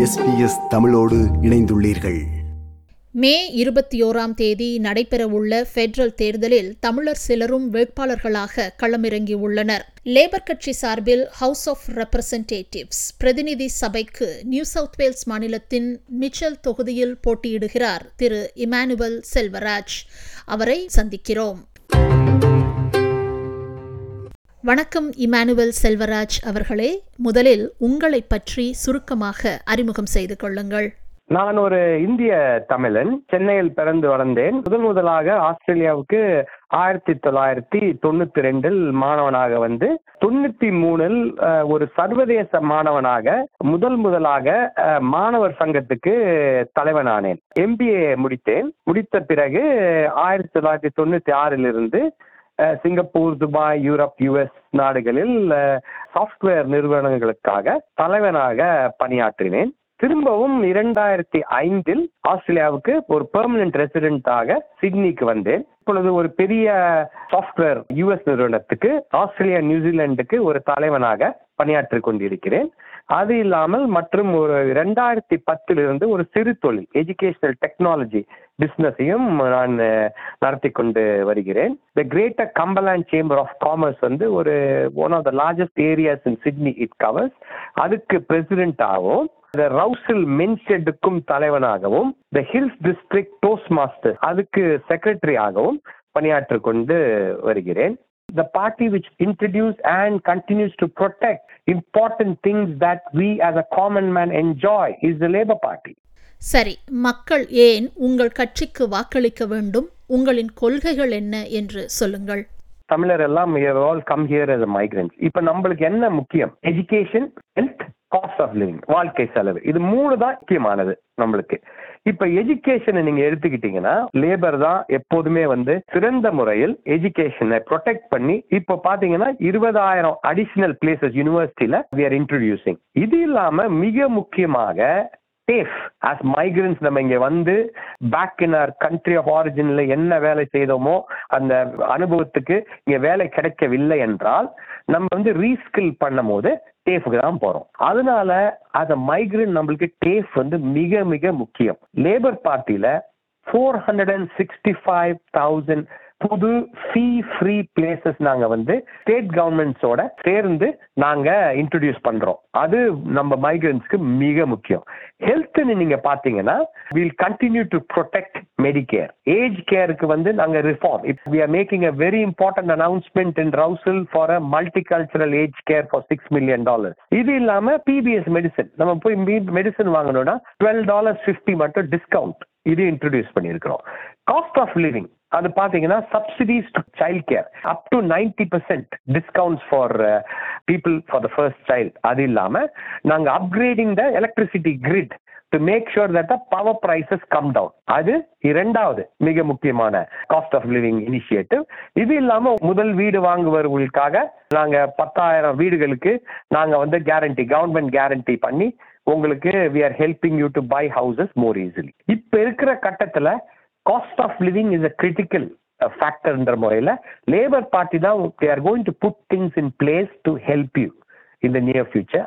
SBS தமிழோடு இணைந்துள்ளீர்கள். மே இருபத்தி ஓராம் தேதி நடைபெறவுள்ள பெட்ரல் தேர்தலில் தமிழர் சிலரும் வேட்பாளர்களாக களமிறங்கியுள்ளனர். லேபர் கட்சி சார்பில் ஹவுஸ் ஆஃப் ரெப்ரசன்டேட்டிவ்ஸ் பிரதிநிதி சபைக்கு நியூ சவுத் வேல்ஸ் மாநிலத்தின் மிச்சல் தொகுதியில் போட்டியிடுகிறார் திரு இமானுவல் செல்வராஜ் அவரை சந்திக்கிறோம். வணக்கம் இமானுவல் செல்வராஜ் அவர்களே. முதலில் உங்களை பற்றி சுருக்கமாக அறிமுகம் செய்து கொள்ளுங்கள். நான் ஒரு இந்திய தமிழன். சென்னையில் பிறந்து வளர்ந்தேன். முதல் முதலாக ஆஸ்திரேலியாவுக்கு ஆயிரத்தி தொள்ளாயிரத்தி தொண்ணூத்தி ரெண்டில் மாணவனாக வந்து தொண்ணூத்தி மூணில் அஹ், ஒரு சர்வதேச மாணவனாக முதல் முதலாக மாணவர் சங்கத்துக்கு தலைவனானேன். எம்பிஏ முடித்தேன். முடித்த பிறகு ஆயிரத்தி தொள்ளாயிரத்தி தொண்ணூத்தி ஆறிலிருந்து சிங்கப்பூர் துபாய் யூரோப் யுஎஸ் நாடுகளில் சாஃப்ட்வேர் நிறுவனங்களுக்காக தலைவனாக பணியாற்றினேன். திரும்பவும் இரண்டாயிரத்தி ஐந்தில் ஆஸ்திரேலியாவுக்கு ஒரு பெர்மனன்ட் ரெசிடென்ட்டாக சிட்னிக்கு வந்தேன். இப்பொழுது ஒரு பெரிய சாஃப்ட்வேர் யூஎஸ் நிறுவனத்துக்கு ஆஸ்திரேலியா நியூசிலாந்துக்கு ஒரு தலைவனாக பணியாற்றி கொண்டிருக்கிறேன். அது இல்லாமல் மற்றும் ஒரு ரெண்டாயிரத்தி பத்திலிருந்து ஒரு சிறு தொழில் எஜுகேஷனல் டெக்னாலஜி பிஸ்னஸையும் நான் நடத்தி கொண்டு வருகிறேன். The greater Cumberland chamber of commerce வந்து ஒரு one of the largest areas in Sydney it covers அதுக்கு பிரசிடென்டாகவும் த ரவுசில் மென்ஷெட்டுக்கும் தலைவனாகவும் the Hills District toast master அதுக்கு செக்ரட்டரியாகவும் பணியாற்றிக் கொண்டு வருகிறேன். The party which introduced and continues to protect important things that we as a common man enjoy is the Labour Party. சரி மக்கள் ஏன் உங்கள் கட்சிக்கு வாக்களிக்க வேண்டும்? உங்களின் கொள்கைகள் என்ன என்று சொல்லுங்கள். தமிழர் எல்லாம் all come here as a migrants. இப்ப நம்மளுக்கு என்ன முக்கியம்? Education health cost of living வாழ்க்கை செலவு. இது மூணு தான் முக்கியமானது நம்மளுக்கு. இப்ப எஜுகேஷனை நீங்க எடுத்துக்கிட்டீங்கன்னா லேபர் தான் எப்போதுமே வந்து சிறந்த முறையில் எஜுகேஷனை ப்ரொடெக்ட் பண்ணி இப்ப பாத்தீங்கன்னா இருபதாயிரம் அடிஷனல் பிளேசஸ் யூனிவர்சிட்டியில வி ஆர் இன்ட்ரடியூசிங் இது இல்லாம மிக முக்கியமாக சேஃப் ஆஸ் மைக்ரன்ஸ் நம்ம இங்க வந்து back in our country of ஆரிஜின்ல என்ன வேலை செய்தோமோ அந்த அனுபவத்துக்கு இங்க வேலை கிடைக்கவில்லை என்றால் நம்ம வந்து ரீஸ்கில் பண்ணும் போது டேஃபுக்கு தான் போறோம். அதனால அந்த மைக்ரேன் நம்மளுக்கு டேஃப் வந்து மிக மிக முக்கியம். Labour பார்ட்டியில four hundred and sixty five thousand புது ஃபீ ஃப்ரீ பிளேசஸ் நாங்க வந்து ஸ்டேட் கவர்மெண்ட்ஸோட சேர்ந்து நாங்க இன்ட்ரடியூஸ் பண்றோம். அது நம்ம மைக்ரன்ஸ்க்கு மிக முக்கியம். ஹெல்த்னு நீங்க பாத்தீங்கன்னா will continue to protect Medicare age கேருக்கு வந்து நாங்க reform if we are making a very important announcement in Rouse Hill for a multicultural age care for six million dollars இது இல்லாம பிபிஎஸ் மெடிசன் நம்ம போய் மெடிசன் வாங்கணும்னா டுவெல் டாலர்ஸ் ஃபிஃப்டி மட்டும் discount இது introduce பண்ணியிருக்கிறோம். காஸ்ட் ஆஃப் லிவிங் அது பாத்தீங்கன்னா subsidies to child care up to ninety percent discounts for people for the first child அது இல்லாம நாங்க upgrading the electricity grid to make sure that power prices come down அது இரண்டாவது மிக முக்கியமான காஸ்ட் ஆஃப் லிவிங் இனிஷியேட்டிவ் இது இல்லாம முதல் வீடு வாங்குபவர்களுக்காக நாங்க பத்தாயிரம் வீடுகளுக்கு நாங்க வந்து கேரண்டி கவர்மெண்ட் கேரண்டி பண்ணி உங்களுக்கு we are helping you to buy houses more easily இப்ப இருக்கிற கட்டத்துல cost of living is a critical ஃபேக்டர்ன்ற முறையில லேபர் பார்ட்டி தான் they are going to put things in place to help you in the near future